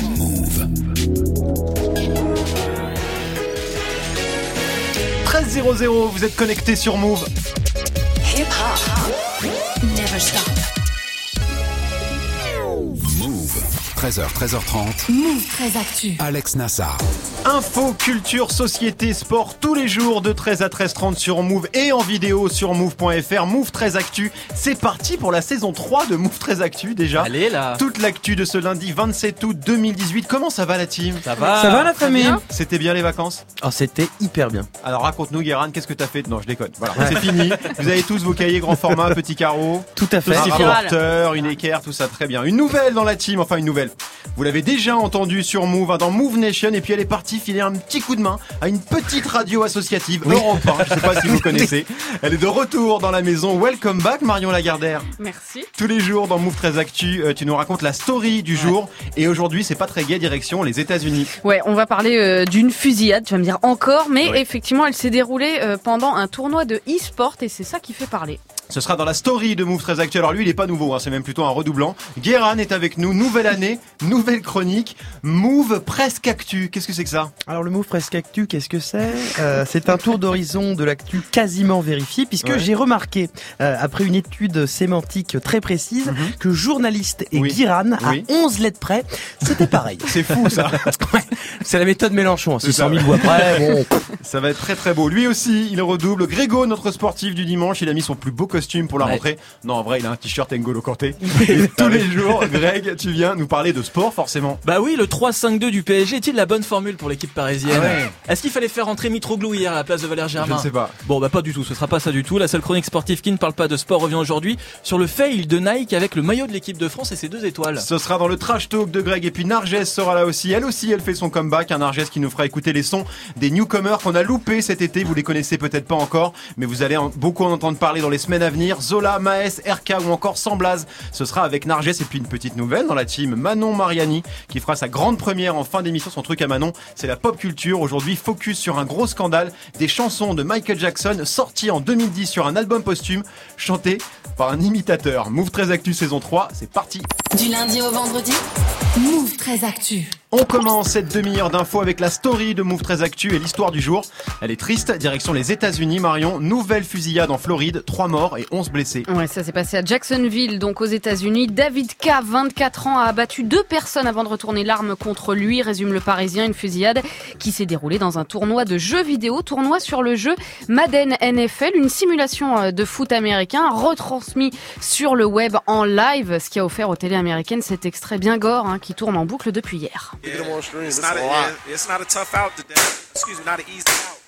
Move. 13.00, vous êtes connecté sur Move. Hip hop. Never stop. Move. 13h, 13h30. Move très actu. Alex Nassar. Info, culture, société, sport, tous les jours de 13 à 13h30 sur Move et en vidéo sur Move.fr. Move 13 Actu, c'est parti pour la saison 3 de Move 13 Actu déjà. Allez là Toute l'actu de ce lundi 27 août 2018. Comment ça va la team? Ça va Ça va la famille? C'était bien les vacances? Oh, c'était hyper bien. Alors raconte-nous Guérin, qu'est-ce que t'as fait? Non, je déconne. Voilà, c'est fini. Vous avez tous vos cahiers grand format, petit carreau. Tout à fait. Un rapporteur, une équerre, tout ça très bien. Une nouvelle dans la team, enfin une nouvelle. Vous l'avez déjà entendu sur Move, hein, dans Move Nation, et puis elle est partie filer un petit coup de main à une petite radio associative, Europe 1, je sais pas si vous connaissez. Elle est de retour dans la maison. Welcome back Marion Lagardère. Merci. Tous les jours dans Move 13 Actu, euh, tu nous racontes la story du jour, et aujourd'hui c'est pas très gai, direction les États-Unis. Ouais, on va parler euh, d'une fusillade, tu vas me dire encore, mais Oui. effectivement, elle s'est déroulée euh, pendant un tournoi de e-sport et c'est ça qui fait parler. Ce sera dans la story de Move 13 Actu. Alors lui, il est pas nouveau, hein, c'est même plutôt un redoublant. Guéran est avec nous, nouvelle année, nouvelle chronique, Move presque Actu. Qu'est-ce que c'est que ça? Alors le mot Fresque Actu, qu'est-ce que c'est? Euh, C'est un tour d'horizon de l'actu quasiment vérifié, puisque Ouais. j'ai remarqué, euh, après une étude sémantique très précise, que journaliste et Mhm. Oui. Guiran, à Oui. 11 lettres près, c'était pareil. C'est fou ça. c'est la méthode Mélenchon, hein, C'est ça. 600 000 voix près, bon. ça va être très très beau. Lui aussi, il redouble. Grégo, notre sportif du dimanche, il a mis son plus beau costume pour la Ouais. rentrée. Non, en vrai, il a un t-shirt N'Golo Kanté. Et tous les jours, Greg, tu viens nous parler de sport forcément. Bah oui, le 3-5-2 du PSG est-il la bonne formule pour l'équipe parisienne Ah ouais. Est-ce qu'il fallait faire rentrer Mitroglou hier à la place de Valère Je Germain ne sais pas. Bon bah pas du tout, ce sera pas ça du tout. La seule chronique sportive qui ne parle pas de sport revient aujourd'hui sur le fail de Nike avec le maillot de l'équipe de France et ses deux étoiles. Ce sera dans le trash talk de Greg et puis Narges sera là aussi. Elle aussi, elle fait son comeback. Un Narges qui nous fera écouter les sons des newcomers qu'on a loupés cet été. Vous les connaissez peut-être pas encore, mais vous allez en- beaucoup en entendre parler dans les semaines Zola, Maes, RK ou encore Samblaz. Ce sera avec Narges et puis une petite nouvelle dans la team Manon Mariani qui fera sa grande première en fin d'émission. Son truc à Manon, c'est la pop culture. Aujourd'hui, focus sur un gros scandale des chansons de Michael Jackson sorties en 2010 sur un album posthume chanté par un imitateur. Move 13 Actu saison 3, c'est parti. Du lundi au vendredi. Move très actu. On commence cette demi-heure d'infos avec la story de Move 13 Actu et l'histoire du jour. Elle est triste, direction les États-Unis, Marion. Nouvelle fusillade en Floride, 3 morts et 11 blessés. Ouais, ça s'est passé à Jacksonville, donc aux États-Unis. David K, 24 ans, a abattu deux personnes avant de retourner l'arme contre lui, résume le Parisien, une fusillade qui s'est déroulée dans un tournoi de jeux vidéo, tournoi sur le jeu Madden NFL, une simulation euh, de foot américain retransmis sur le web en live, ce qui a offert aux télé américaines cet extrait bien gore hein, qui tourne en boucle depuis hier. Get them on stream. It's, not a, yeah, it's not a tough out today. Excuse me, not an easy out.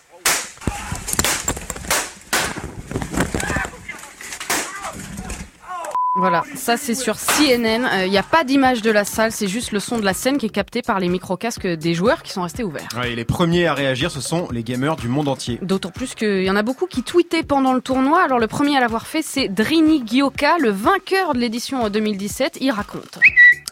Voilà, ça c'est sur CNN. Il n'y a pas d'image de la salle, c'est juste le son de la scène qui est capté par les micro-casques des joueurs qui sont restés ouverts. Ouais, et les premiers à réagir, ce sont les gamers du monde entier. D'autant plus qu'il y en a beaucoup qui tweetaient pendant le tournoi. Alors le premier à l'avoir fait, c'est Drini Gioka, le vainqueur de l'édition 2017. Il raconte.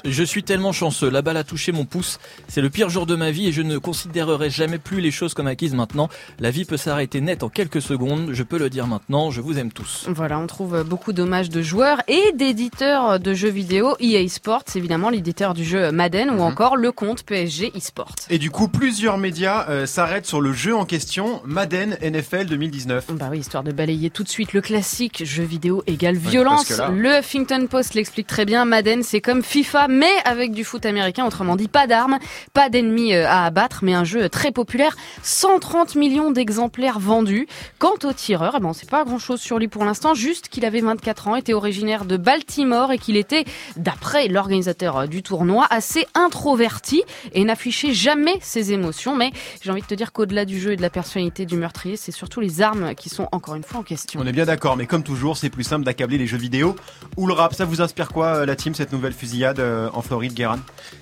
Je suis tellement chanceux, la balle a touché mon pouce, c'est le pire jour de ma vie et je ne considérerai jamais plus les choses comme acquises maintenant. La vie peut s'arrêter net en quelques secondes, je peux le dire maintenant, je vous aime tous. Voilà, on trouve beaucoup d'hommages de joueurs et d'éditeurs de jeux vidéo. EA Sports, évidemment, l'éditeur du jeu Madden ou encore le compte PSG eSports. Et du coup, plusieurs médias euh, s'arrêtent sur le jeu en question, Madden NFL 2019. Bah oui, histoire de balayer tout de suite le classique jeu vidéo égale violence. là- Le Huffington Post l'explique très bien. Madden, c'est comme FIFA, mais avec du foot américain. Autrement dit, pas d'armes, pas d'ennemis euh, à abattre, mais un jeu très populaire. 130 millions d'exemplaires vendus. Quant au tireur, eh ben, sait pas grand chose sur lui pour l'instant. Juste qu'il avait 24 ans, était originaire de Baltimore et qu'il était, d'après l'organisateur euh, du tournoi, assez introverti et n'affichait jamais ses émotions. Mais j'ai envie de te dire qu'au-delà du jeu et de la personnalité du meurtrier, c'est surtout les armes qui sont encore une fois en question. On est bien d'accord, mais comme toujours, c'est plus simple d'accabler les jeux vidéo ou le rap. Ça vous inspire quoi, euh, la team, cette nouvelle fusillade euh, en Floride, Guérin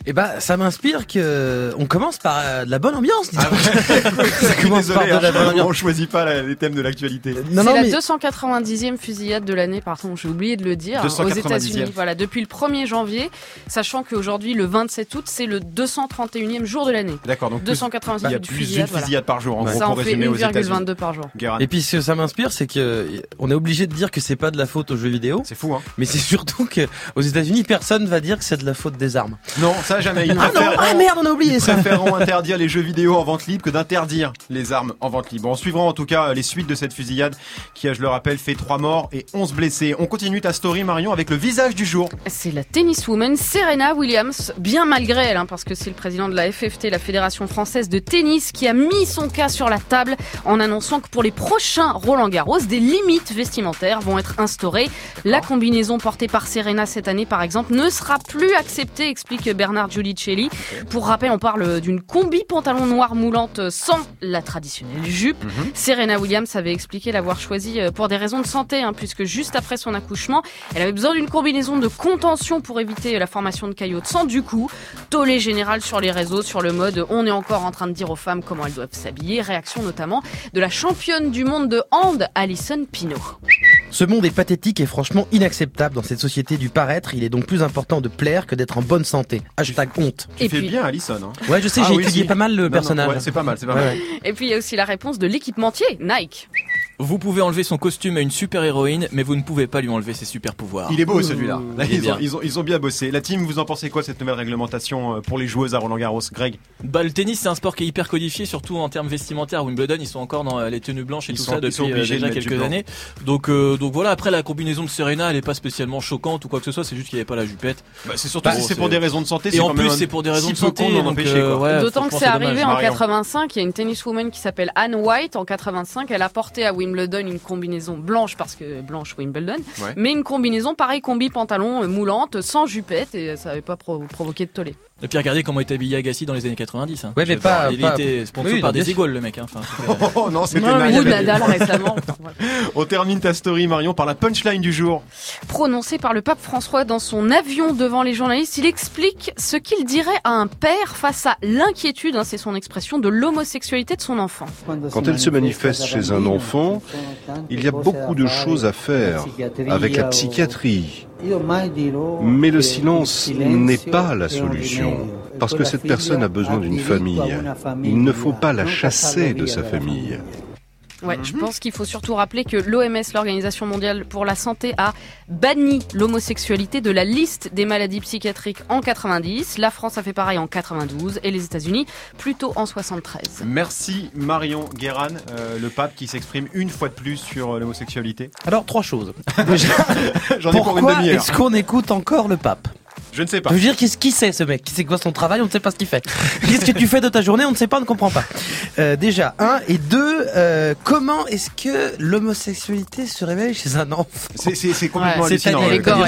Et bah, ça m'inspire que on commence par euh, de la bonne ambiance. disons. Ça commence par de la bonne ambiance. on choisit pas la- les thèmes de l'actualité. Non, c'est non, la mais 290e fusillade de l'année, pardon, j'ai oublié de le dire, hein, aux 290e. États-Unis. Voilà, depuis le 1er janvier, sachant qu'aujourd'hui, le 27 août, c'est le 231e jour de l'année. D'accord, donc plus- 290 il y a plus d'une fusillade, voilà. fusillade par jour, en gros, Ça en pour fait résumer aux États-Unis. 1,22 par jour. Guérin. et puis ce que ça m'inspire, c'est que on est obligé de dire que c'est pas de la faute aux jeux vidéo, C'est fou, hein mais c'est surtout que aux États-Unis, personne va dire que c'est de la faute des armes. Non, ça jamais. Ils Ah non, ah merde, on a oublié Ils ça. préféreront interdire les jeux vidéo en vente libre que d'interdire les armes en vente libre. On suivra en tout cas les suites de cette fusillade qui a, je le rappelle, fait 3 morts et 11 blessés. On continue ta story Marion avec le visage du jour. C'est la tenniswoman Serena Williams, bien malgré elle, hein, parce que c'est le président de la FFT, la Fédération française de tennis, qui a mis son cas sur la table en annonçant que pour les prochains Roland Garros, des limites vestimentaires vont être instaurées. La combinaison portée par Serena cette année, par exemple, ne sera plus acceptée, explique Bernard Giulicelli. Pour rappel, on parle d'une combi pantalon noir moulante sans la traditionnelle jupe. Serena Williams avait expliqué l'avoir choisie euh, pour des raisons de santé, hein, puisque juste après son accouchement, elle avait besoin d'une combinaison de contention pour éviter la formation de caillots de sang. Du coup, tollé général sur les réseaux, sur le mode on est encore en train de dire aux femmes comment elles doivent s'habiller. Réaction notamment de la championne du monde de hand, Alison Pino. Ce monde est pathétique et franchement inacceptable dans cette société du paraître. Il est donc plus important de plaire que d'être en bonne santé. Hashtag honte. Tu Et fais puis- bien Alison. Hein. Ouais, je sais, Ah j'ai oui, étudié si. pas mal le Non, non, personnage. ouais, c'est pas mal, c'est pas Ouais, mal. ouais. Et puis il y a aussi la réponse de l'équipementier, Nike. Vous pouvez enlever son costume à une super héroïne, mais vous ne pouvez pas lui enlever ses super pouvoirs. Il est beau celui-là. Là, Il est ils, ont, ils, ont, ils ont bien bossé. La team, vous en pensez quoi cette nouvelle réglementation euh, pour les joueuses à Roland Garros Greg? Bah, le tennis, c'est un sport qui est hyper codifié, surtout en termes vestimentaires. Wimbledon, ils sont encore dans euh, les tenues blanches et Ils tout sont- ça depuis euh, de déjà du quelques années. Donc, euh, donc voilà. Après, la combinaison de Serena, elle est pas spécialement choquante ou quoi que ce soit. C'est juste qu'il n'y avait pas la jupette. bah, C'est surtout Bah, si c'est c'est- pour des raisons de santé. Et c'est en plus, c'est pour des raisons si de santé. euh, ouais, D'autant que c'est arrivé en Marion. 85. Il y a une tenniswoman qui s'appelle Anne White en 85. Elle a porté à Wimbledon une combinaison blanche parce que blanche Wimbledon, Ouais. mais une combinaison pareil combi pantalon euh, moulante sans jupette et ça n'avait pas pro- provoqué de tollé. Et puis regardez comment était habillé Agassi dans les années 90. Hein. Ouais, mais Je- pas- Il pas- était sponsor Oui, par des sûr. égoules, le mec. Hein. Enfin, Oh non, c'était Nadal. Récemment. On termine ta story Marion par la punchline du jour. Prononcé par le pape François dans son avion devant les journalistes, il explique ce qu'il dirait à un père face à l'inquiétude, hein, c'est son expression, de l'homosexualité de son enfant. Quand elle se manifeste chez un enfant, il y a beaucoup de choses à faire avec la psychiatrie. Mais le silence n'est pas la solution, parce que cette personne a besoin d'une famille. Il ne faut pas la chasser de sa famille. Ouais, je pense qu'il faut surtout rappeler que l'OMS, l'Organisation mondiale pour la santé, a banni l'homosexualité de la liste des maladies psychiatriques en 90. La France a fait pareil en 92 et les États-Unis plutôt en 73. Merci Marion Guéran, euh, le pape qui s'exprime une fois de plus sur euh, l'homosexualité. Alors, trois choses. Déjà, J'en ai pour une pourquoi demi-heure. est-ce qu'on écoute encore le pape? Je ne sais pas. Je veux dire, qu'est-ce qu'il sait ce mec? C'est quoi son travail? On ne sait pas ce qu'il fait. Qu'est-ce que tu fais de ta journée? On ne sait pas, on ne comprend pas. Euh, déjà, un. Et deux, euh, comment est-ce que l'homosexualité se réveille chez un enfant? C'est- complètement Ouais, hallucinant.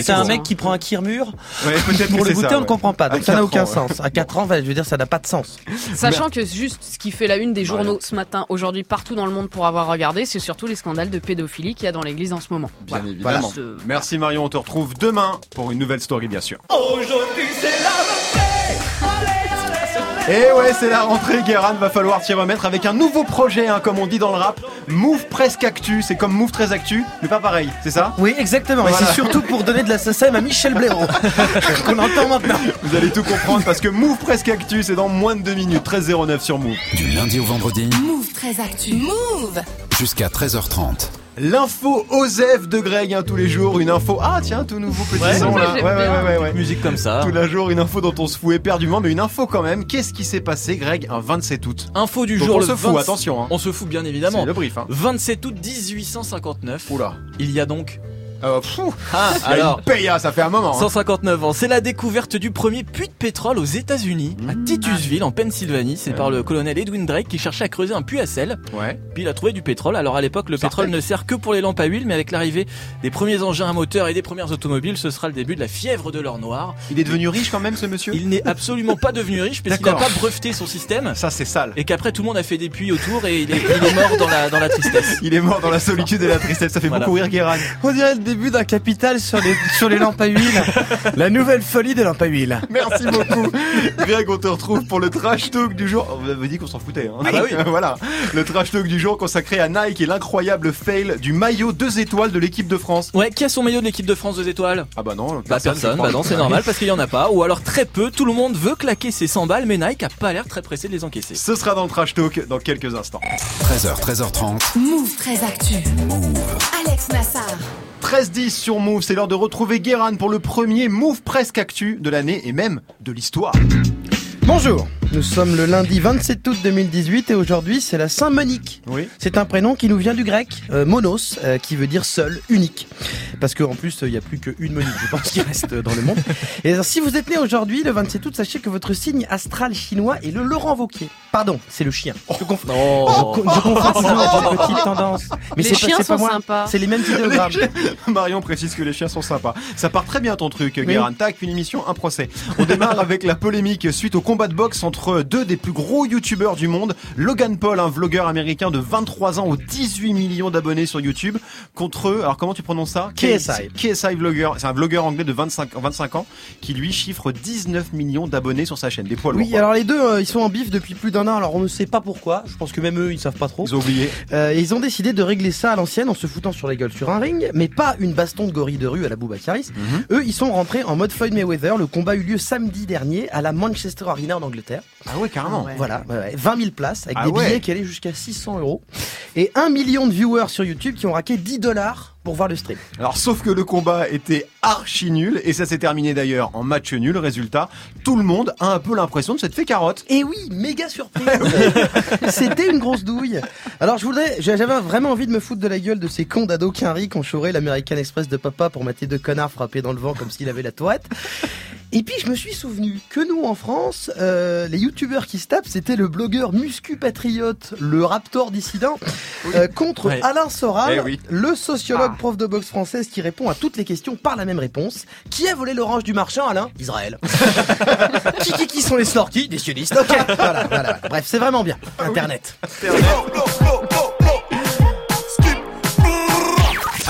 C'est un ça. mec qui prend un kir-mur Ouais, pour le goûter, ça, on ne ouais. comprend pas. Donc ça n'a aucun ans, sens. À 4 ans, je veux dire, ça n'a pas de sens. Sachant que juste ce qui fait la une des journaux ce matin, aujourd'hui, partout dans le monde pour avoir regardé, c'est surtout les scandales de pédophilie qu'il y a dans l'église en ce moment. Bien Voilà. évidemment. Voilà. Merci Marion, on te retrouve demain pour une nouvelle story bien sûr. Et ouais, c'est la rentrée, Guérin, va falloir t'y remettre avec un nouveau projet, hein, comme on dit dans le rap. Move presque actu, c'est comme Move très actu, mais pas pareil, c'est ça? Oui, exactement. Voilà. Et c'est surtout pour donner de la SSM à Michel Blaireau. qu'on entend maintenant. Vous allez tout comprendre parce que Move presque actu, c'est dans moins de 2 minutes, 13.09 sur Move. Du lundi au vendredi Move très actu. Move jusqu'à 13h30. L'info Osef de Greg, hein, tous les jours, une info. Ah tiens, tout nouveau petit Ouais, son là. Ouais, ouais, ouais, ouais, ouais. Musique comme ça. Tous les jours, une info dont on se fout éperdument, mais une info quand même. Qu'est-ce qui s'est passé, Greg, un 27 août Info du Donc jour. on le se fout, 20 attention. Hein. On se fout bien C'est évidemment. le brief. Hein. 27 août 1859. Oula. Il y a donc Euh, pfou. ah, Il y a alors une paye, ah, ça fait un moment. hein. 159 ans. C'est la découverte du premier puits de pétrole aux États-Unis, à Titusville, en Pennsylvanie. C'est par le colonel Edwin Drake qui cherchait à creuser un puits à sel. Ouais. Puis il a trouvé du pétrole. Alors à l'époque, le pétrole ne sert que pour les lampes à huile, mais avec l'arrivée des premiers engins à moteur et des premières automobiles, ce sera le début de la fièvre de l'or noir. Il est devenu riche quand même, ce monsieur? Il n'est absolument pas devenu riche parce qu'il n'a pas breveté son système. Ça, c'est sale. Et qu'après tout le monde a fait des puits autour et il est, il est mort dans la, dans la tristesse. Il est mort dans la solitude et la tristesse. Ça fait Voilà. beaucoup rire, Guérin. On dirait le début d'un capital sur les, sur les lampes à huile. La nouvelle folie des lampes à huile. Merci beaucoup. Greg, on te retrouve pour le trash talk du jour. On avait dit qu'on s'en foutait. Hein. Ah bah oui. voilà. Le trash talk du jour consacré à Nike et l'incroyable fail du maillot 2 étoiles de l'équipe de France. Ouais, qui a son maillot de l'équipe de France deux étoiles? Ah bah non, Bah je personne, bah non c'est normal parce qu'il y en a pas, ou alors très peu, tout le monde veut claquer ses 100 balles mais Nike a pas l'air très pressé de les encaisser. Ce sera dans le trash talk dans quelques instants. 13h, 13h30. Move très actu. Alex Nassar. 13-10 sur Move, c'est l'heure de retrouver Guéran pour le premier Move presque actu de l'année et même de l'histoire. Bonjour, nous sommes le lundi 27 août 2018 et aujourd'hui c'est la Saint-Monique. Oui. C'est un prénom qui nous vient du grec, euh, monos, euh, qui veut dire seul, unique. Parce qu'en plus, il n'y a plus qu'une Monique, je pense, qui reste dans le monde. Et alors, si vous êtes né aujourd'hui, le 27 août, sachez que votre signe astral chinois est le Laurent Vauquier. Pardon, c'est le chien. Je confonds. Oh. Je, co- je confonds toujours avec petite tendance. Mais Les pas- chiens c'est pas sont moi. sympas. C'est les mêmes idéogrammes. Marion précise que les chiens sont sympas. Ça part très bien ton truc, Guérin. Tac, une émission, un procès. On démarre avec la polémique suite au combat de boxe entre deux des plus gros youtubeurs du monde. Logan Paul, un vlogueur américain de 23 ans aux 18 millions d'abonnés sur YouTube, contre eux, alors comment tu prononces ça? KSI. KSI vlogger. C'est un vlogueur anglais de 25, 25 ans qui lui chiffre 19 millions d'abonnés sur sa chaîne. Des lourds. Oui, quoi. alors les deux, euh, ils sont en bif depuis plus d'un an. Alors on ne sait pas pourquoi. Je pense que même eux, ils savent pas trop. Ils ont oublié. Euh, et ils ont décidé de régler ça à l'ancienne en se foutant sur la gueule sur un ring, mais pas une baston de gorille de rue à la Boubacaris. Mhm. Eux, ils sont rentrés en mode Floyd Mayweather. Le combat eut lieu samedi dernier à la Manchester Arena en Angleterre. Ah ouais, carrément. Voilà, ouais, ouais, 20 000 places avec Ah des ouais. billets qui allaient jusqu'à 600 euros et un million de viewers sur YouTube qui ont raqué 10 dollars pour voir le stream. Alors, sauf que le combat était archi nul, et ça s'est terminé d'ailleurs en match nul. Résultat, tout le monde a un peu l'impression de s'être fait carotte. Et oui, méga surprise. C'était une grosse douille. Alors je voudrais, j'avais vraiment envie de me foutre de la gueule de ces cons qui ont chouré l'American Express de papa pour mater deux connards frappés dans le vent comme s'il avait la tourette. Et puis je me suis souvenu que nous en France, euh, les youtubeurs qui se tapent, c'était le blogueur muscu patriote, le Raptor dissident, euh, contre. Alain Soral, Eh oui. le sociologue prof de boxe française qui répond à toutes les questions par la même réponse. Qui a volé l'orange du marchand, Alain? Israël. qui, qui, qui sont les slorkies Des sionistes. Ok, voilà, voilà. Bref, c'est vraiment bien. Internet.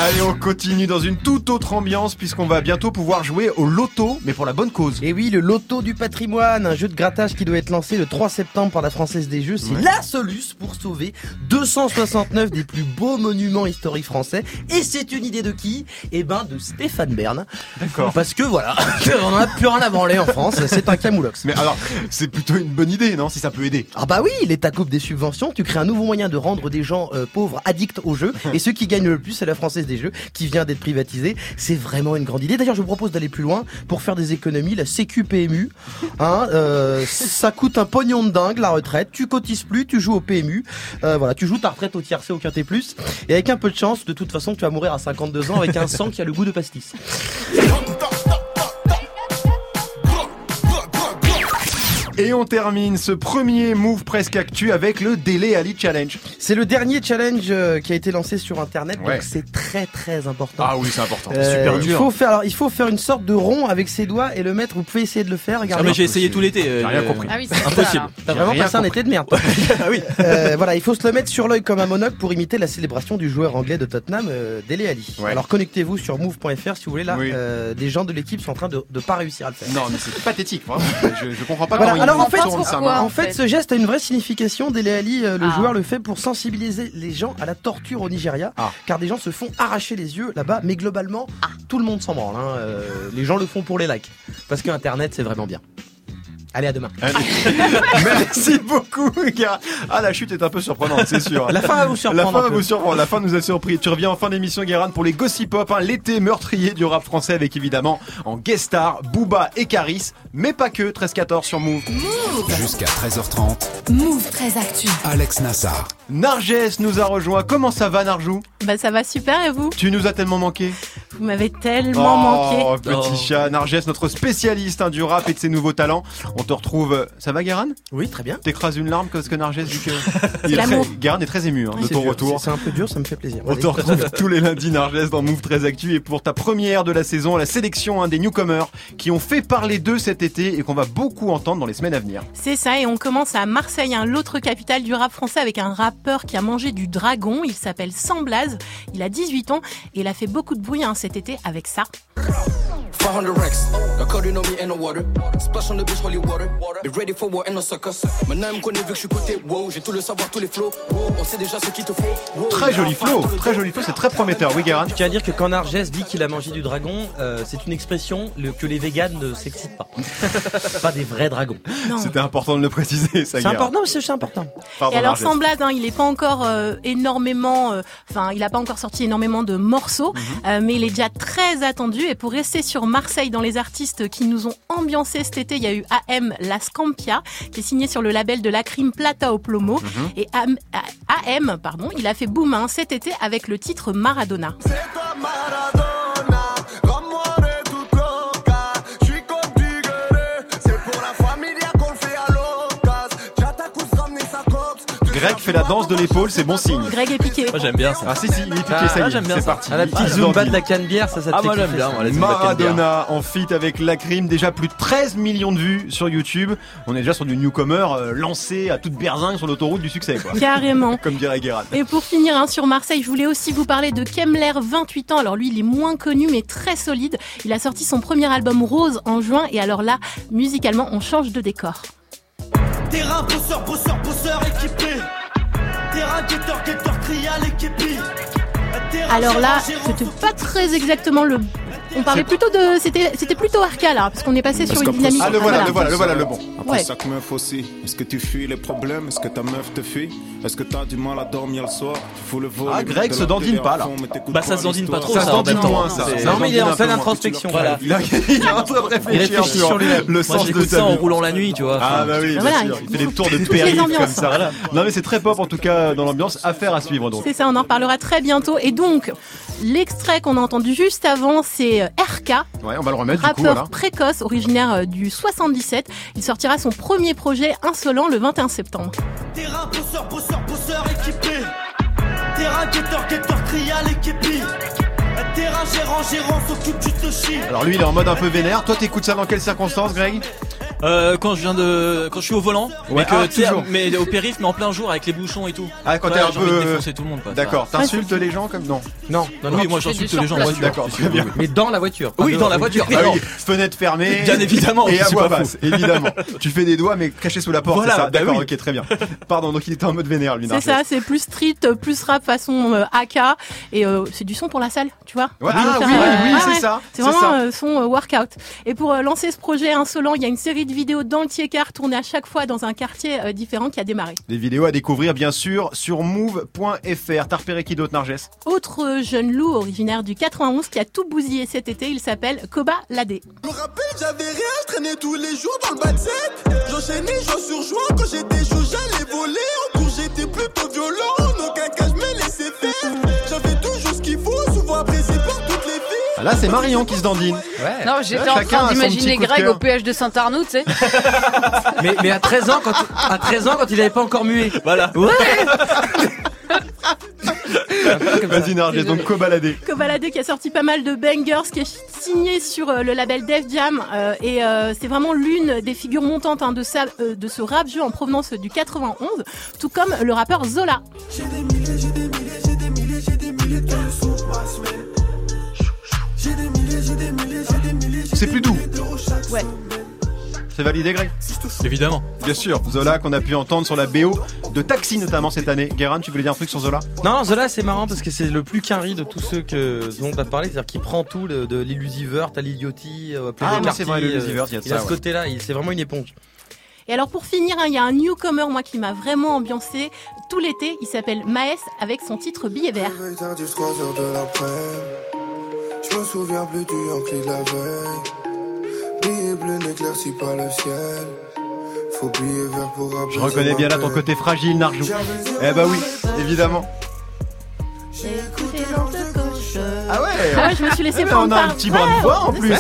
Allez, on continue dans une toute autre ambiance puisqu'on va bientôt pouvoir jouer au loto, mais pour la bonne cause. Et oui, le loto du patrimoine, un jeu de grattage qui doit être lancé le 3 septembre par la Française des Jeux, c'est la soluce pour sauver 269 des plus beaux monuments historiques français. Et c'est une idée de qui? Eh ben, de Stéphane Bern. D'accord. Parce que voilà, on en a plus rien à branler en France, c'est un camoulox. Mais alors, c'est plutôt une bonne idée, non Si ça peut aider? Ah bah oui, l'État coupe des subventions, tu crées un nouveau moyen de rendre des gens euh, pauvres addicts au jeu, et ceux qui gagnent le plus, c'est la Française des Jeux, qui vient d'être privatisée. C'est vraiment une grande idée. D'ailleurs, je vous propose d'aller plus loin pour faire des économies. La Sécu PMU, hein, euh, ça coûte un pognon de dingue la retraite. Tu cotises plus, tu joues au PMU. Euh, voilà, tu joues ta retraite au tiercé au quintet plus, et avec un peu de chance, de toute façon, tu vas mourir à 52 ans avec un sang qui a le goût de pastis. Et on termine ce premier move presque actu avec le Délai Ali Challenge. C'est le dernier challenge euh, qui a été lancé sur Internet, Ouais. donc c'est très très important. Ah oui, c'est important. Euh, il faut faire, alors, il faut faire une sorte de rond avec ses doigts et le mettre. Vous pouvez essayer de le faire. Ah, Regardez. mais j'ai essayé tout l'été. euh, J'ai rien euh, compris. Ah oui, c'est Impossible. T'as vraiment passé un été de merde. Ah oui. Euh, voilà, il faut se le mettre sur l'œil comme un monocle pour imiter la célébration du joueur anglais de Tottenham, euh, Dele Ali. Ouais. Alors connectez-vous sur move.fr si vous voulez. Là, Oui. euh, des gens de l'équipe sont en train de, de pas réussir à le faire. Non, mais c'est pathétique, vraiment. Je, je comprends pas Voilà, comment alors en fait, tourne sa pourquoi main. En fait, fait. ce geste a une vraie signification. Dele Ali, euh, le Ah. joueur, le fait pour sensibiliser les gens à la torture au Nigeria, Ah. car des gens se font arracher les yeux là-bas. Mais globalement, tout le monde s'en branle. hein. Euh, les gens le font pour les likes, parce que Internet c'est vraiment bien. Allez, à demain. Allez. Merci beaucoup, gars. Ah, la chute est un peu surprenante, c'est sûr. La fin va vous La surprendre. fin un va vous surprendre, la fin nous a surpris. Tu reviens en fin d'émission, Guérin, pour les Gossip Pop, hein, l'été meurtrier du rap français avec évidemment en guest star Booba et Caris, mais pas que, 13-14 sur Move. Jusqu'à 13h30, Move très actu. Alex Nassar. Narges nous a rejoint. Comment ça va, Narjou? Bah ça va super et vous Tu nous as tellement manqué. Vous m'avez tellement manqué. Oh, petit Oh. chat. Narges, notre spécialiste hein, du rap et de ses nouveaux talents. On te retrouve. Ça va, Guérin Oui, très bien. T'écrases une larme parce que Narges dit que. Il est Guérin est très ému hein, de C'est ton dur, retour. C'est un peu dur, ça me fait plaisir. On te retrouve tous les lundis, Narges, dans Move très Actu. Et pour ta première de la saison, la sélection hein, des newcomers qui ont fait parler d'eux cet été et qu'on va beaucoup entendre dans les semaines à venir. C'est ça et on commence à Marseille, hein, l'autre capitale du rap français avec un rappeur qui a mangé du dragon. Il s'appelle Samblaz. Il a 18 ans et il a fait beaucoup de bruit hein, cet été avec ça. 400 racks. Got codeine on me in the water. Splash on the bitch, holy water. Be ready for war and no suckers. Maintenant, elle me connaît vu que je suis côté wow. J'ai tout le savoir, tous les flows. Wow, on sait déjà ce qu'il te faut. Wow, Très joli flow, très joli flow, c'est très prometteur. Oui, Guérin Je tiens à dire que quand Narges dit qu'il a mangé du dragon, euh, c'est une expression que les véganes ne s'excitent pas. pas des vrais dragons. C'était important de le préciser, ça C'est important, c'est important. Pardon, Et alors Narges. Hein, il est pas encore euh, énormément, euh, enfin il a pas encore sorti énormément de morceaux, euh, mais il est déjà très attendu. Et pour rester sur Marseille, dans les artistes qui nous ont ambiancé cet été, il y a eu AM La Scampia, qui est signé sur le label de la crime Plata au Plomo. Et AM, AM, pardon, il a fait boom hein, cet été avec le titre Maradona. Greg fait la danse de l'épaule, c'est bon signe. Greg est piqué. Moi j'aime bien ça. Ah si si, il est piqué, Ah, ça y est, j'aime bien c'est parti. La Il petite zumba de la canne bière, ça, ça te Ah fait moi j'aime bien. Maradona en feat avec la crime, déjà plus de 13 millions de vues sur YouTube. On est déjà sur du newcomer euh, lancé à toute berzingue sur l'autoroute du succès quoi. Carrément. Comme dirait Guérin. Et pour finir hein, sur Marseille, je voulais aussi vous parler de Kemler, 28 ans. Alors lui, il est moins connu mais très solide. Il a sorti son premier album Rose en juin et alors là, musicalement, on change de décor. Terrain, bosseur, bosseur, bosseur équipé. Terrain, guetteur, guetteur, crial équipé. Alors là, c'était pas très exactement le. On parlait plutôt de, c'était, c'était plutôt Arca là, parce qu'on est passé sur une dynamique. Ah le voilà, le voilà, le voilà le bon. Ouais. Après chaque meuf aussi. Est-ce que tu fuis les problèmes? Est-ce que ta meuf te fuit? Est-ce que t'as du mal à dormir le soir? Tu fous le vol. Ah, Greg se dandine pas, là. Bah ça se dandine pas trop Ça ça, se dandine moins, ça. C'est- Non, mais il est en un pleine introspection. Voilà. Il, est en train de réfléchir, sur, le sens de ça en roulant la nuit, tu vois. Ah bah oui, Voilà, il- fait des tours de périph' comme ça. Non mais c'est très pop en tout cas dans l'ambiance. Affaire à suivre donc. C'est ça, on en reparlera très bientôt. Et donc, l'extrait qu'on a entendu juste avant, c'est euh, RK, Ouais, on va le remettre du coup rappeur voilà. précoce, originaire euh, du 77. Il sortira son premier projet Insolent le 21 septembre. Terrain, bosseur, bosseur, bosseur équipé. Terrain, guetteur, guetteur, crial équipé. Terrain, gérant, gérant s'occupe du toshi. Alors lui il est en mode un peu vénère. Toi t'écoutes ça dans quelles circonstances Greg? Euh, quand je viens de, quand je suis au volant, Ouais, mais que ah, toujours. mais au périph, mais en plein jour avec les bouchons et tout. Ah quand Ouais, t'es un peu défoncer tout le monde. quoi. D'accord, t'insultes les gens comme non. Non, non, non. Oui, moi j'insulte les gens. D'accord, très bien. Mais dans la voiture. Oui, dans la voiture. Ah fenêtre fermée. Bien évidemment, Et à voix basse, évidemment. tu fais des doigts mais caché sous la porte, Voilà, bah D'accord, ok, très bien. Pardon, donc il était en mode vénère lui. C'est ça, c'est plus street, plus rap façon euh, AK. Et euh, c'est du son pour la salle, tu vois. Ah oui, oui, c'est ça. C'est vraiment son workout. Et pour lancer ce projet insolent, il y a une série de vidéos dans le Tiécar tournées à chaque fois dans un quartier euh, différent qui a démarré. Des vidéos à découvrir bien sûr sur move.fr. T'as repéré qui d'autre Narges Autre jeune loup originaire du 91 qui a tout bousillé cet été, il s'appelle Koba Ladé. Je me rappelle, j'avais rien, je traînais tous les jours dans le bas de set. J'enchaînais jour sur jour, quand j'étais chaud, j'allais voler. En cours, j'étais plutôt violent, en aucun cas, je me laissais faire. Ah, Là c'est Marion qui se dandine. Ouais. Non, j'étais Ouais, en chacun a train son d'imaginer petit coup de Greg cœur. au péage de Saint-Arnoux, tu sais. Mais, mais à 13 ans, quand, à 13 ans, quand il avait pas encore mué. Voilà. Ouais. Vas-y Narges, donc cobaladé. Koba Ladé qui a sorti pas mal de bangers, qui est signé sur euh, le label Def Jam. euh, et euh, c'est vraiment l'une des figures montantes hein, de, ça, euh, de ce rap jeu en provenance du 91, tout comme le rappeur Zola. J'ai des milliers, j'ai des milliers, C'est plus doux. Ouais. C'est validé Greg Évidemment. Bien sûr. Zola qu'on a pu entendre sur la BO de Taxi notamment cette année. Guérin, tu voulais dire un truc sur Zola? Non, Zola, c'est marrant parce que c'est le plus qu'un de tous ceux que, dont on a parlé. C'est-à-dire qu'il prend tout, le- de l'illusivert à l'idiotie, euh, Ah, c'est vrai, il y a de Il a ça, ce ouais. côté-là, il- c'est vraiment une éponge. Et alors pour finir, hein, il y a un newcomer moi qui m'a vraiment ambiancé tout l'été. Il s'appelle Maes avec son titre Billet vert. Je me souviens plus du Yankee de la veille. Billet bleu n'éclaircit pas le ciel. Faut billet vert pour Je reconnais bien là ton côté fragile Narjou. Eh bah oui, évidemment. Ah ouais Ah ouais, je me suis laissé prendre on a un petit brin de voix, en plus,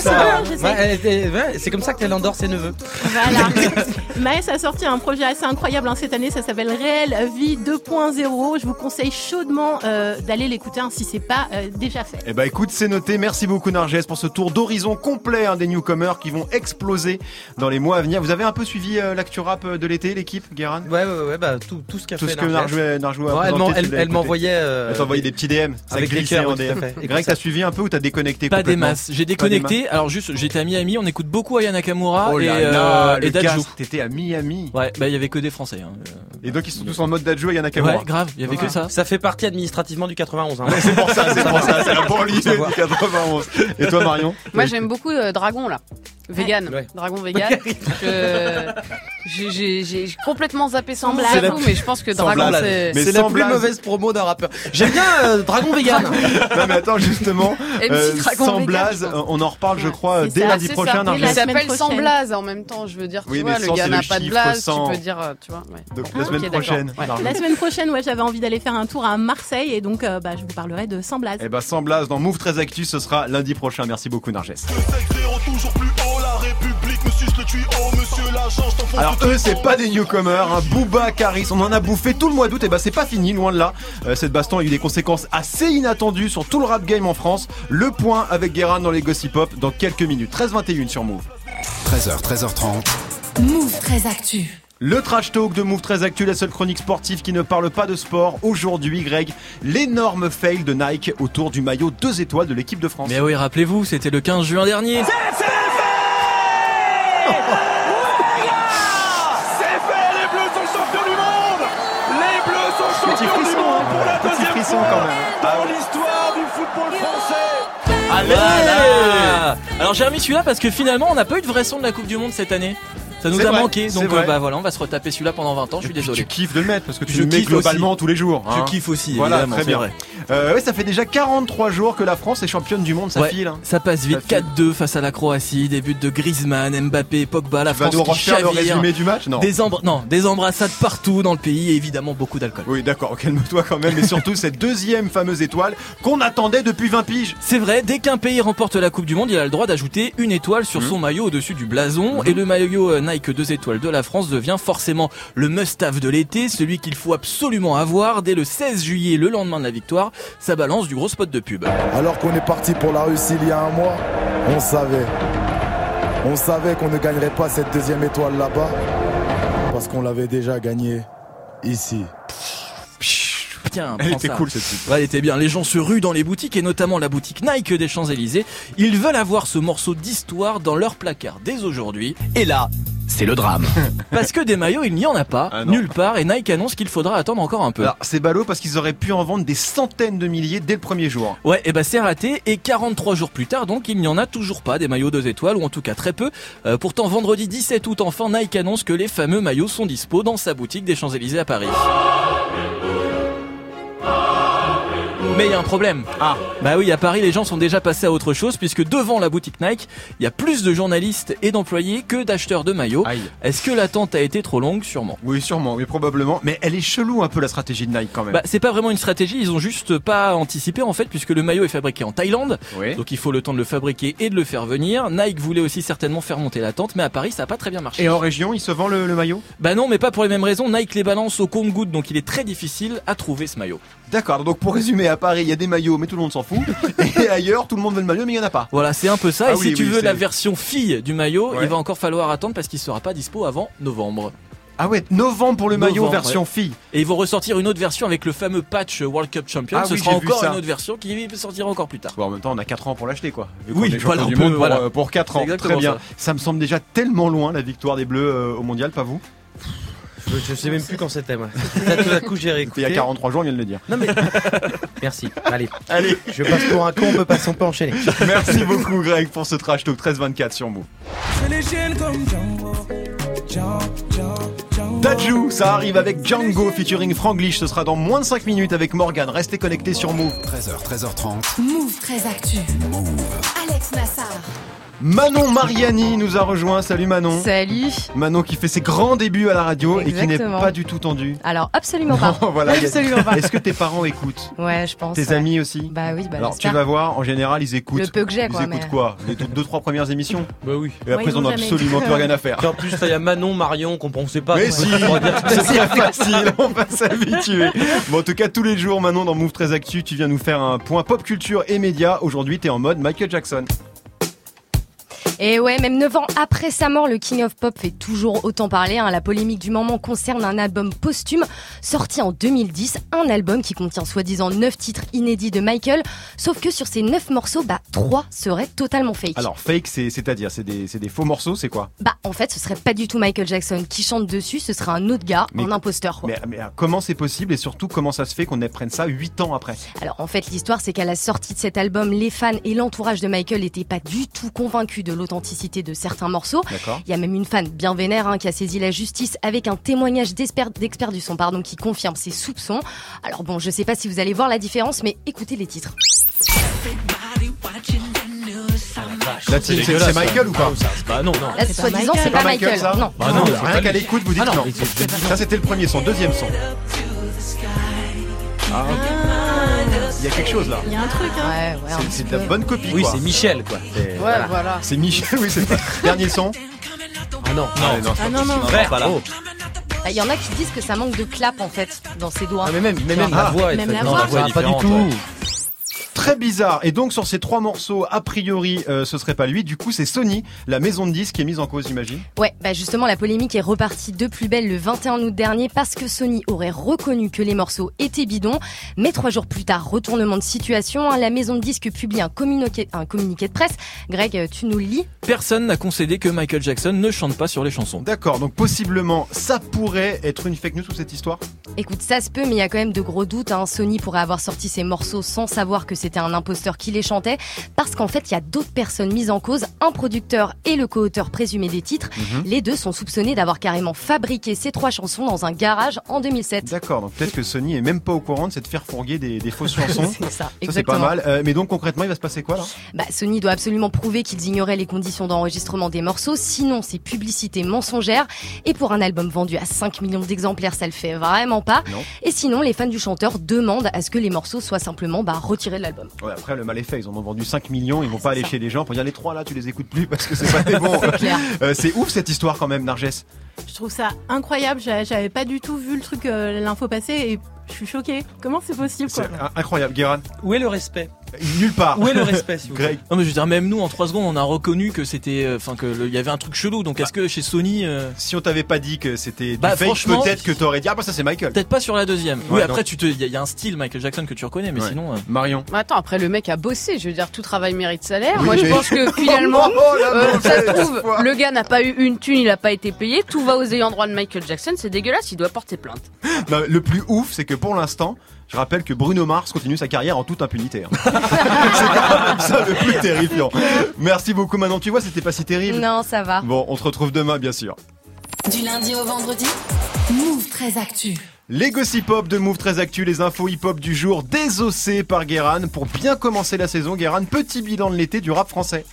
c'est comme ça qu'elle endort ses neveux. Voilà. Maës a sorti un projet assez incroyable hein, cette année, ça s'appelle Réelle Vie 2.0. Je vous conseille chaudement euh, d'aller l'écouter hein, si c'est pas euh, déjà fait. Eh bah écoute, c'est noté. Merci beaucoup Narges pour ce tour d'horizon complet hein, des newcomers qui vont exploser dans les mois à venir. Vous avez un peu suivi euh, l'actu rap de l'été, l'équipe, Guérin? Ouais, ouais, ouais, bah tout, tout ce qu'a Tout fait ce que Narges. Narjou, a Ouais, elle présenté, m'envoyait. euh, Elle t'envoyait des petits DM. Ça glissait en tout DM. Et Greg, t'as suivi un peu ou t'as déconnecté Pas des masses. J'ai déconnecté. Alors juste, j'étais à Miami, on écoute beaucoup Aya Nakamura Oh et, là euh, et Dajou. t'étais à Miami. Ouais, bah il y avait que des Français. Hein. Et donc ils sont tous en mode Dajou et Yana Nakamura. Ouais, grave, il y avait que ça. Ça fait partie administrativement du 91. Hein. C'est pour ça, c'est pour ça, c'est la banlieue du Savoir. 91. Et toi Marion Moi j'aime beaucoup euh, Dragon là. Vegan. Ouais. Dragon vegan. Je- j'ai- complètement zappé sans blague. mais je pense que Dragon c'est. La sans plus blague. mauvaise promo d'un rappeur. J'aime bien euh, Dragon Vegan. Attends justement, euh, sans blaze, on en reparle je crois dès ça, lundi prochain. ça. Narges. Il s'appelle sans blaze en même temps, je veux dire, tu Oui, vois, mais le sans, gars n'a pas de blaze, 100. tu peux dire, euh, tu vois. ouais. Donc Ah, la semaine prochaine. Ouais. La semaine prochaine, ouais, j'avais envie d'aller faire un tour à Marseille et donc euh, bah, je vous parlerai de Sans Blaze. Eh ben sans blaze dans Move 13 Actu, ce sera lundi prochain. Merci beaucoup Narges. toujours plus Alors eux c'est pas des newcomers, hein. Booba, Caris, on en a bouffé tout le mois d'août et bah c'est pas fini, loin de là. Euh, cette baston a eu des conséquences assez inattendues sur tout le rap game en France. Le point avec Guérin dans les Gossip Pop dans quelques minutes. 13-21 sur Move. 13h, 13h30. Move très actu. Le trash talk de Move 13 Actu, la seule chronique sportive qui ne parle pas de sport. Aujourd'hui, Greg, l'énorme fail de Nike autour du maillot 2 étoiles de l'équipe de France. Mais oui, rappelez-vous, c'était le 15 juin dernier. C'est fait, les Bleus sont champions du monde Les Bleus sont champions du frisson, monde hein. pour la Petit deuxième frisson fois quand même. Dans l'histoire du football français Voilà Alors j'ai remis celui-là parce que finalement on n'a pas eu de vrai son de la Coupe du Monde cette année. Ça nous a vrai, manqué, donc euh, bah voilà, on va se retaper celui-là pendant 20 ans, je suis désolé. Tu kiffes de le mettre parce que tu Je le mets globalement aussi. tous les jours. hein. Je kiffe aussi, Voilà, très bien. vrai. Euh, ouais, ça fait déjà 43 jours que la France est championne du monde, ça Ouais, file. hein. Ça passe vite, Ça file. 4-2 face à la Croatie, des buts de Griezmann, Mbappé, Pogba, la Tu vas France nous qui refaire le chavire. résumé du match Non. Des, non, des embrassades partout dans le pays et évidemment beaucoup d'alcool. Oui, d'accord, calme-toi quand même. Et surtout cette deuxième fameuse étoile qu'on attendait depuis 20 piges. C'est vrai, dès qu'un pays remporte la Coupe du Monde, il a le droit d'ajouter une étoile sur Mhm. son maillot au-dessus du blason. Et le maillot euh, Nike 2 étoiles de la France devient forcément le must-have de l'été, celui qu'il faut absolument avoir dès le 16 juillet, le lendemain de la victoire. Ça balance du gros spot de pub. Alors qu'on est parti pour la Russie il y a un mois, on savait. On savait qu'on ne gagnerait pas cette deuxième étoile là-bas, parce qu'on l'avait déjà gagnée ici. Tiens, Elle était ça. cool cette. Ouais, elle était bien. Les gens se ruent dans les boutiques et notamment la boutique Nike des Champs-Élysées. Ils veulent avoir ce morceau d'histoire dans leur placard dès aujourd'hui. Et là, c'est le drame. Parce que des maillots, il n'y en a pas, Ah nulle part, et Nike annonce qu'il faudra attendre encore un peu. Alors, c'est ballot parce qu'ils auraient pu en vendre des centaines de milliers dès le premier jour. Ouais, et bah c'est raté, et 43 jours plus tard, donc il n'y en a toujours pas des maillots 2 étoiles, ou en tout cas très peu. Euh, pourtant, vendredi 17 août, enfin, Nike annonce que les fameux maillots sont dispo dans sa boutique des Champs-Élysées à Paris. Mais il y a un problème. Ah. Bah oui, à Paris, les gens sont déjà passés à autre chose, puisque devant la boutique Nike, il y a plus de journalistes et d'employés que d'acheteurs de maillots. Aïe. Est-ce que l'attente a été trop longue Sûrement. Oui, sûrement, oui, probablement. Mais elle est chelou un peu la stratégie de Nike quand même. Bah, c'est pas vraiment une stratégie, ils ont juste pas anticipé en fait, puisque le maillot est fabriqué en Thaïlande. oui. Donc il faut le temps de le fabriquer et de le faire venir. Nike voulait aussi certainement faire monter la tente, mais à Paris ça a pas très bien marché. Et en région, il se vend le, le maillot? Bah non, mais pas pour les mêmes raisons. Nike les balance au compte-goutte, donc il est très difficile à trouver ce maillot. D'accord, donc pour résumer, à Paris, il y a des maillots, mais tout le monde s'en fout. Et ailleurs, tout le monde veut le maillot, mais il n'y en a pas. Voilà, c'est un peu ça. Ah et oui, si tu oui, veux la version fille du maillot, Ouais. il va encore falloir attendre parce qu'il sera pas dispo avant novembre. Ah ouais, novembre pour le maillot version ouais. fille. Et ils vont ressortir une autre version avec le fameux patch World Cup Champion. Ah Ce oui, sera encore une autre version qui sortira encore plus tard. Bon, en même temps, on a 4 ans pour l'acheter, quoi. Vu Oui, voilà, du monde pour, voilà. euh, pour 4 ans. Très bien. ça. Ça. me semble déjà tellement loin, la victoire des Bleus euh, au mondial, pas vous? Je, je sais même plus quand c'était moi. Là, tout à coup j'ai Il y a 43 jours, on vient de le dire. Non mais merci. Allez, Allez, je passe pour un con, on peut pas, on peut enchaîner. merci beaucoup, Greg, pour ce trash talk 13-24 sur Move. Dajou, ça arrive avec Django featuring Franglish. Ce sera dans moins de 5 minutes avec Morgan. Restez connectés sur Move. 13h, 13h30. Move très actu. Alex Nassar. Manon Mariani nous a rejoint. Salut Manon. Salut. Manon qui fait ses grands débuts à la radio et qui n'est pas du tout tendue. Alors absolument pas. Voilà, absolument. Est-ce que tes parents écoutent? Ouais, je pense. Tes ouais. amis aussi? Bah oui, bah Alors tu vas voir, en général ils écoutent. Le peu que j'ai, Ils quoi, écoutent mais- quoi? Les deux, deux, trois premières émissions? Bah oui. Et après Ouais, ils ils en ont vont jamais. absolument plus rien à faire. En plus, il y a Manon, Marion qu'on pensait pas. Mais si, c'est très facile, on va s'habituer. Bon, en tout cas, tous les jours, Manon, dans Move 13 Actu, tu viens nous faire un point pop culture et médias. Aujourd'hui, t'es en mode Michael Jackson. Et ouais, même 9 ans après sa mort, le King of Pop fait toujours autant parler. hein. La polémique du moment concerne un album posthume sorti en 2010, un album qui contient soi-disant 9 titres inédits de Michael, sauf que sur ces 9 morceaux, bah 3 seraient totalement fake. Alors fake, c'est- c'est-à-dire, c'est des, c'est des faux morceaux, c'est quoi? Bah en fait, ce serait pas du tout Michael Jackson qui chante dessus, ce serait un autre gars, Mais- un imposteur. quoi. mais, mais, euh, comment c'est possible et surtout comment ça se fait qu'on apprenne ça 8 ans après? Alors en fait, l'histoire c'est qu'à la sortie de cet album, les fans et l'entourage de Michael n'étaient pas du tout convaincus de l'authenticité de certains morceaux. Il y a même une fan bien vénère hein, qui a saisi la justice avec un témoignage d'expert d'expert du son pardon, qui confirme ses soupçons. Alors bon, je sais pas si vous allez voir la différence, mais écoutez les titres. La team, c'est Michael ou pas? Bah non, non. Là, soi-disant, c'est pas Michael. ça? Non. Bah non, c'est rien pas qu'à l'écoute, vous dites Ah non, non. mais c'est- Ça, c'était le premier son. Deuxième son. Ah, Il y a quelque chose là. Il y a un truc, hein. Ouais, C'est- de la bonne copie. Oui, quoi. c'est Michel, quoi. C'est- Ouais, voilà. C'est Michel, oui, c'est ça. Dernier son. Ah non. Ah, non, Ah non, non. Pas là. Bah, Il y en a qui disent que ça manque de clap en fait dans ses doigts. Ah mais même, mais même La la voix est Même la non, voix. la voix pas du tout. Très bizarre. Et donc sur ces trois morceaux, a priori, euh, ce serait pas lui. Du coup, c'est Sony, la maison de disques, qui est mise en cause, j'imagine. Ouais, bah justement, la polémique est repartie de plus belle le 21 août dernier parce que Sony aurait reconnu que les morceaux étaient bidons. Mais trois jours plus tard, retournement de situation, hein, la maison de disques publie un communiqué, un communiqué de presse. Greg, euh, tu nous le lis? Personne n'a concédé que Michael Jackson ne chante pas sur les chansons. D'accord. Donc possiblement, ça pourrait être une fake news sous cette histoire? Écoute, ça se peut, mais il y a quand même de gros doutes. hein. Sony pourrait avoir sorti ces morceaux sans savoir que c'était un imposteur qui les chantait, parce qu'en fait, il y a d'autres personnes mises en cause, un producteur et le co-auteur présumé des titres. Mhm. Les deux sont soupçonnés d'avoir carrément fabriqué ces trois chansons dans un garage en 2007. D'accord. Donc peut-être que Sony est même pas au courant de cette faire fourguer des, des fausses chansons. C'est ça, Ça c'est pas mal. Euh, mais donc concrètement, il va se passer quoi là? Bah, Sony doit absolument prouver qu'ils ignoraient les conditions d'enregistrement des morceaux, sinon c'est publicité mensongère. Et pour un album vendu à 5 millions d'exemplaires, ça le fait vraiment pas. Non. Et sinon, les fans du chanteur demandent à ce que les morceaux soient simplement bah, retirés de l'album. Ouais, après le mal est fait. Ils en ont vendu 5 millions. Ils vont pas aller chez les gens pour dire les trois là, tu les écoutes plus parce que c'est pas des bons. C'est. Euh, c'est ouf cette histoire quand même, Narges. Je trouve ça incroyable. J'a- J'avais pas du tout vu le truc, euh, l'info passer et je suis choquée. Comment c'est possible, quoi? incroyable, Guéran. Où est le respect? Nulle part. Où est le respect, vous Greg. Non mais je veux dire même nous en 3 secondes on a reconnu que c'était euh, enfin que le- il y avait un truc chelou donc est-ce que chez Sony euh, Si on t'avait pas dit que c'était Bah, fake, franchement- peut-être que t'aurais dit ah bah ça c'est Michael. peut-être pas sur la deuxième. Ouais, oui non. après tu te il y, a- il y a un style Michael Jackson que tu reconnais mais Ouais. sinon euh, Marion. Mais attends, après le mec a bossé, je veux dire, tout travail mérite salaire. Oui, Moi, je pense que finalement, Oh, la euh, ça se trouve, le gars n'a pas eu une thune, il a pas été payé, tout va aux ayants droit de Michael Jackson, c'est dégueulasse, il doit porter plainte. Non, le plus ouf, c'est que pour l'instant, je rappelle que Bruno Mars continue sa carrière en toute impunité. hein. c'est quand même ça le plus terrifiant. Merci beaucoup. Maintenant, tu vois, c'était pas si terrible. Non, ça va. Bon, on se retrouve demain, bien sûr. Du lundi au vendredi, Move très actu. Les gossip hop de Move très Actu, les infos hip hop du jour, désossés par Guéran. Pour bien commencer la saison, Guéran, petit bilan de l'été du rap français.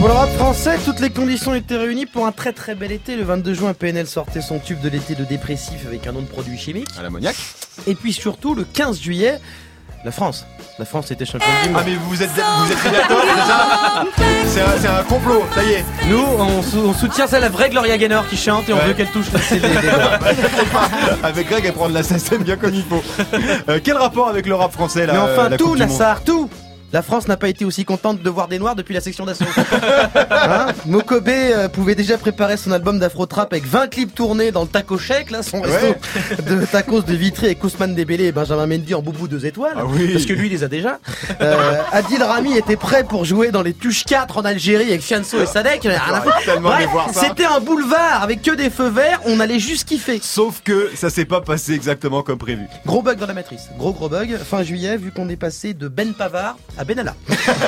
Pour le rap français, toutes les conditions étaient réunies pour un très très bel été. Le 22 juin, PNL sortait son tube de l'été de dépressif avec un nom de produit chimique. À l'ammoniac. Et puis surtout, le 15 juillet, la France. La France était championne du Ah, monde. mais vous êtes, vous êtes d'accord, c'est ça C'est un, c'est un complot, ça y est. Nous, on, sou- on soutient ça la vraie Gloria Gaynor qui chante et on Ouais. veut qu'elle touche le CD. Avec Greg, à prendre la SSM bien comme il faut. Euh, quel rapport avec le rap français là Mais enfin, la tout, Nassar, tout la France n'a pas été aussi contente de voir des noirs depuis la section d'assaut. Hein Mokobe euh, pouvait déjà préparer son album d'afro-trap avec 20 clips tournés dans le Taco Shake, là, son resto de tacos de Vitry avec Ousmane Dembélé et Benjamin Mendy en boubou deux étoiles. Ah oui. Parce que lui, il les a déjà. Euh, Adil Rami était prêt pour jouer dans les Tuches 4 en Algérie avec Fianso et Sadek. Il en a rien à foutre. tellement Bref, aimé voir ça. C'était un boulevard avec que des feux verts, on allait juste kiffer. Sauf que ça s'est pas passé exactement comme prévu. Gros bug dans la matrice. Gros gros bug. Fin juillet, vu qu'on est passé de Ben Pavard à Benalla.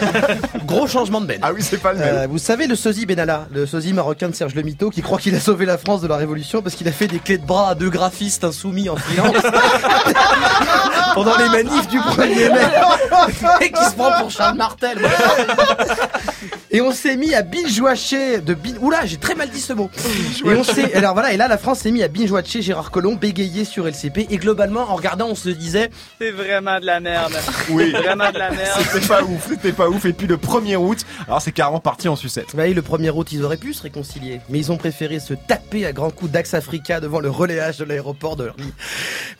gros changement de Ben. Ah oui, c'est pas le même. Euh, vous savez le sosie Benalla, le sosie marocain de Serge Le Mito qui croit qu'il a sauvé la France de la Révolution parce qu'il a fait des clés de bras à deux graphistes insoumis en freelance pendant les manifs du 1er mai et qui se prend pour Charles Martel. Et on s'est mis à binge-watcher de bin... Oula, j'ai très mal dit ce mot. Et on s'est... Alors voilà, et là la France s'est mis à binge-watcher Gérard Collomb bégayer sur LCP et globalement en regardant on se disait C'est vraiment de la merde. Oui. Vraiment de la merde. C'était pas ouf, c'était pas ouf. Et puis le 1er août, alors c'est carrément parti en sucette. Bah oui, le 1er août, ils auraient pu se réconcilier. Mais ils ont préféré se taper à grands coups d'Axe Africa devant le relayage de l'aéroport de Orly.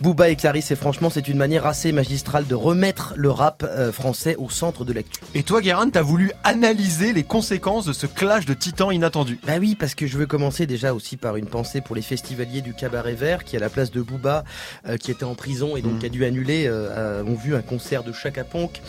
Booba et Clarisse, et franchement, c'est une manière assez magistrale de remettre le rap euh, français au centre de l'actu. Et toi, Guérin, t'as voulu analyser les conséquences de ce clash de titans inattendu Bah oui, parce que je veux commencer déjà aussi par une pensée pour les festivaliers du Cabaret Vert qui, à la place de Booba, euh, qui était en prison et donc Mm. a dû annuler, euh, euh, ont vu un concert de Chaka Ponk.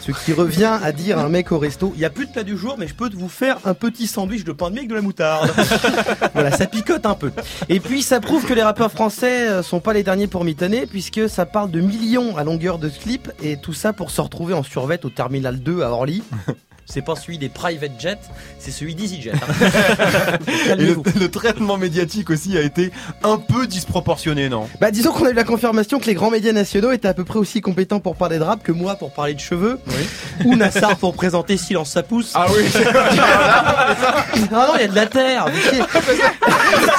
Ce qui revient à dire à un mec au resto, il y a plus de plat du jour, mais je peux vous faire un petit sandwich de pain de mie avec de la moutarde. voilà, ça picote un peu. Et puis ça prouve que les rappeurs français euh, sont pas les derniers pour mitonner, puisque ça parle de millions à longueur de clip, et tout ça pour se retrouver en survette au Terminal 2 à Orly. C'est pas celui des private jets, c'est celui d'EasyJet. hein. Et le, le traitement médiatique aussi a été un peu disproportionné, non? Bah disons qu'on a eu la confirmation que les grands médias nationaux étaient à peu près aussi compétents pour parler de rap que moi pour parler de cheveux. Ou Nassar pour présenter Silence ça pousse. Ah oui Ah non, il y a de la terre.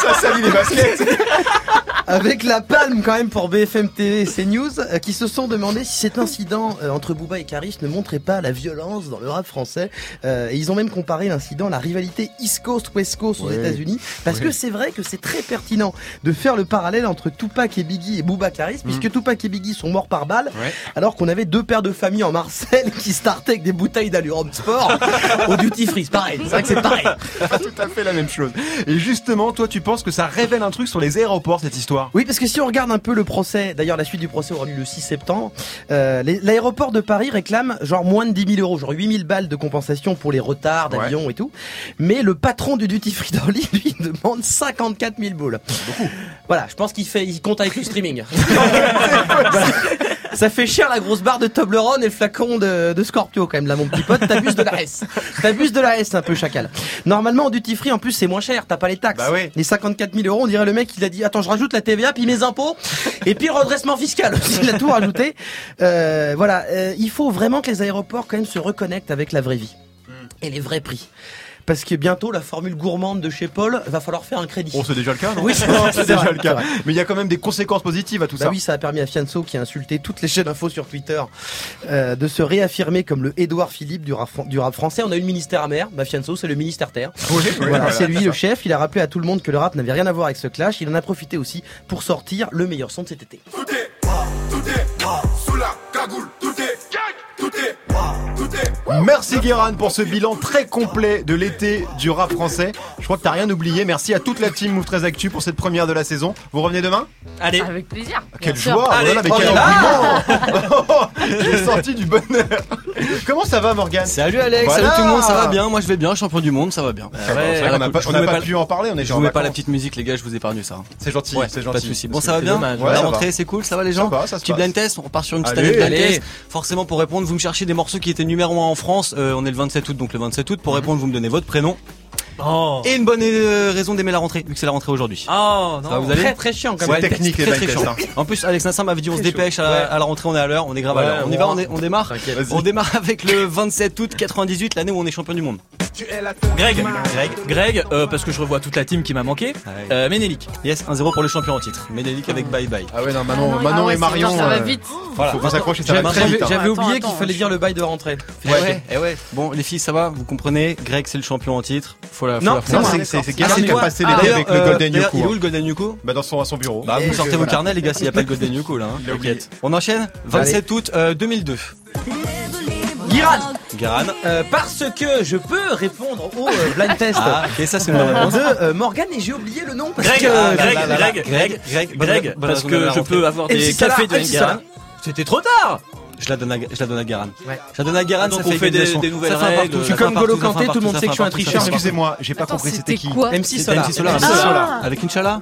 Ça salit les baskets Avec la palme quand même pour BFM TV et CNews euh, qui se sont demandé si cet incident euh, entre Booba et Karis ne montrait pas la violence dans le rap français. Euh, et ils ont même comparé l'incident à la rivalité East Coast West Coast aux Ouais. États-Unis parce Ouais. que c'est vrai que c'est très pertinent de faire le parallèle entre Tupac et Biggie et Booba Karis puisque Tupac et Biggie sont morts par balle Ouais. alors qu'on avait deux pères de famille en Marseille qui startaient avec des bouteilles d'Allurum Sport au duty free. C'est pareil, c'est vrai que c'est pareil. Pas tout à fait la même chose. Et justement, toi, tu penses que ça révèle un truc sur les aéroports, cette histoire? Oui, parce que si on regarde un peu le procès, d'ailleurs la suite du procès aura lieu le 6 septembre, euh, l'aéroport de Paris réclame genre moins de 10 000 euros, genre 8 000 balles de compensation pour les retards d'avion et tout. Mais le patron du duty free d'Orly, lui, demande 54 000 boules. Voilà, je pense qu'il fait, il compte avec le streaming. Ça fait cher la grosse barre de Toblerone et le flacon de, de Scorpio quand même là mon petit pote, t'abuses de la S. T'abuses de la S un peu chacal. Normalement en duty free en plus c'est moins cher, t'as pas les taxes. Bah oui. Les 54 000 euros, on dirait le mec il a dit attends je rajoute la TVA puis mes impôts et puis le redressement fiscal. il a tout rajouté. Euh, voilà, euh, il faut vraiment que les aéroports quand même se reconnectent avec la vraie vie et les vrais prix. Parce que bientôt la formule gourmande de chez Paul va falloir faire un crédit. Bon, c'est déjà le cas, non Oui, c'est déjà le cas. Mais il y a quand même des conséquences positives à tout Bah ça. oui, ça a permis à Fianso, qui a insulté toutes les chaînes d'infos sur Twitter, euh, de se réaffirmer comme le Édouard Philippe du rap, du rap français. On a eu le ministère amer, bah Fianso, c'est le ministère terre. Oui, oui, Voilà, voilà, c'est lui le ça. chef. Il a rappelé à tout le monde que le rap n'avait rien à voir avec ce clash. Il en a profité aussi pour sortir le meilleur son de cet été. Tout est tout est sous la cagoule, tout est tout est tout est Merci Guéran pour ce bilan très complet de l'été du rap français. Je crois que t'as rien oublié. Merci à toute la team Move 13 Actu pour cette première de la saison. Vous revenez demain? Allez. Avec plaisir. Quelle Bien sûr. joie Allez, oh là là, mais on quel engouement J'ai sorti du bonheur Comment ça va Morgane? Salut Alex, Voilà. salut tout le monde, ça va bien Moi je vais bien, champion du monde, ça va bien. N'a pas, on n'a pas pu en parler, on est Je vous mets pas la petite musique les gars, je vous épargne ça. C'est gentil, Ouais, c'est Pas gentil. de soucis. Bon ça va bien La rentrée c'est cool, ça va les gens Ça va, ça se Petit blind test, on part sur une petite Allez, année de blind test. Forcément pour répondre, vous me cherchez des morceaux qui étaient numéro 1 en France, Euh, on est le 27 août donc le 27 août. Pour répondre, vous me donnez votre prénom. Oh. Et une bonne euh, raison d'aimer la rentrée, vu que c'est la rentrée aujourd'hui. Oh Ça va, non. vous allez Très très chiant quand même. technique les Très, très hein. En plus, Alex Nassim m'avait dit on se dépêche à, la, Ouais. à la rentrée, on est à l'heure, on est grave à l'heure. On y on va, va. on, est- on démarre. On démarre avec le 27 août 98, l'année où on est champion du monde. Greg, Greg, Greg, euh, parce que je revois toute la team qui m'a manqué. Euh, Ménélique. Yes, 1-0 pour le champion en titre. Ménélique avec bye bye. Ah ouais non Manon, Ah Manon ouais, et Marion. ça va euh, vite. Voilà. Faut, faut s'accrocher, ça va J'avais- très vite. hein. J'avais oublié qu'il fallait dire le bail de rentrée. Ouais. Ouais, eh ouais. Bon, les filles, ça va Vous comprenez Greg, c'est le champion en titre. Faut la, Non, c'est c'est Ah, Guérin c'est qui a passé Ah, l'été d'ailleurs, avec le euh, Golden Yoko. Il est où hein. le Golden Yoko Bah dans son à son bureau. Bah, vous sortez vos carnets, les gars, s'il n'y a pas le Golden Yoko là. hein. On enchaîne 27 août euh, 2002. Guiran, Garan. euh, parce que je peux répondre au euh, blind test Ah, ok, ça c'est une bonne euh, réponse. de euh, Morgan et j'ai oublié le nom parce Greg, que ah, Greg, là, là, là. Greg, Greg, Greg, Greg, parce que je peux avoir des cafés de. Garan. C'était trop tard. Je la donne à, je la donne à Garan. Ouais. Je la donne à Garan, Ah, donc ça on fait des- nouvelles Ça fait règles. Je suis comme Golo Kanté, tout le monde sait que je suis un tricheur. Excusez-moi, j'ai pas compris c'était qui. quoi MC Solar. MC Solar. Solar. Avec Inch'Allah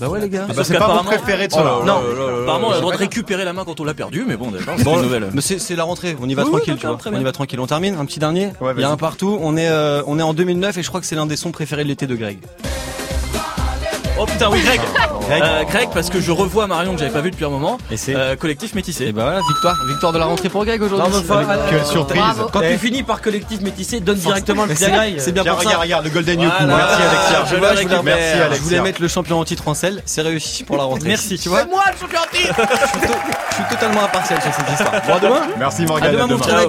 Bah ouais les gars. Ah bah, c'est pas mon préféré de Oh Solar. là Non. Apparemment, on a le droit de récupérer la main quand on l'a perdu, mais bon, d'accord, c'est une nouvelle. mais c'est la rentrée, on y va tranquille, tu vois. On y va tranquille, on termine. Un petit dernier. Il y a un partout. On est, euh, on est en 2009 et je crois que c'est l'un des sons préférés de l'été de Greg. Oh putain, oui, Greg. Greg. Euh, Greg, parce que je revois Marion que j'avais pas vu depuis un moment. Et c'est. Euh, collectif métissé. Et bah voilà, victoire, victoire de la rentrée pour Greg aujourd'hui. Non, euh, surprise. Bravo. Quand Eh. tu finis par collectif métissé, donne directement le à Greg. C'est bien pour ça. regarde, regarde, le Golden. Voilà. Merci Alexia. Je voulais, récupère. Merci, Alex. je voulais mettre le champion en titre en selle, c'est réussi pour la rentrée. Merci, tu vois. C'est moi le champion en titre Je suis, totalement impartial sur cette histoire. Bon, à demain. Merci À Morgane. demain, à mon demain. frère.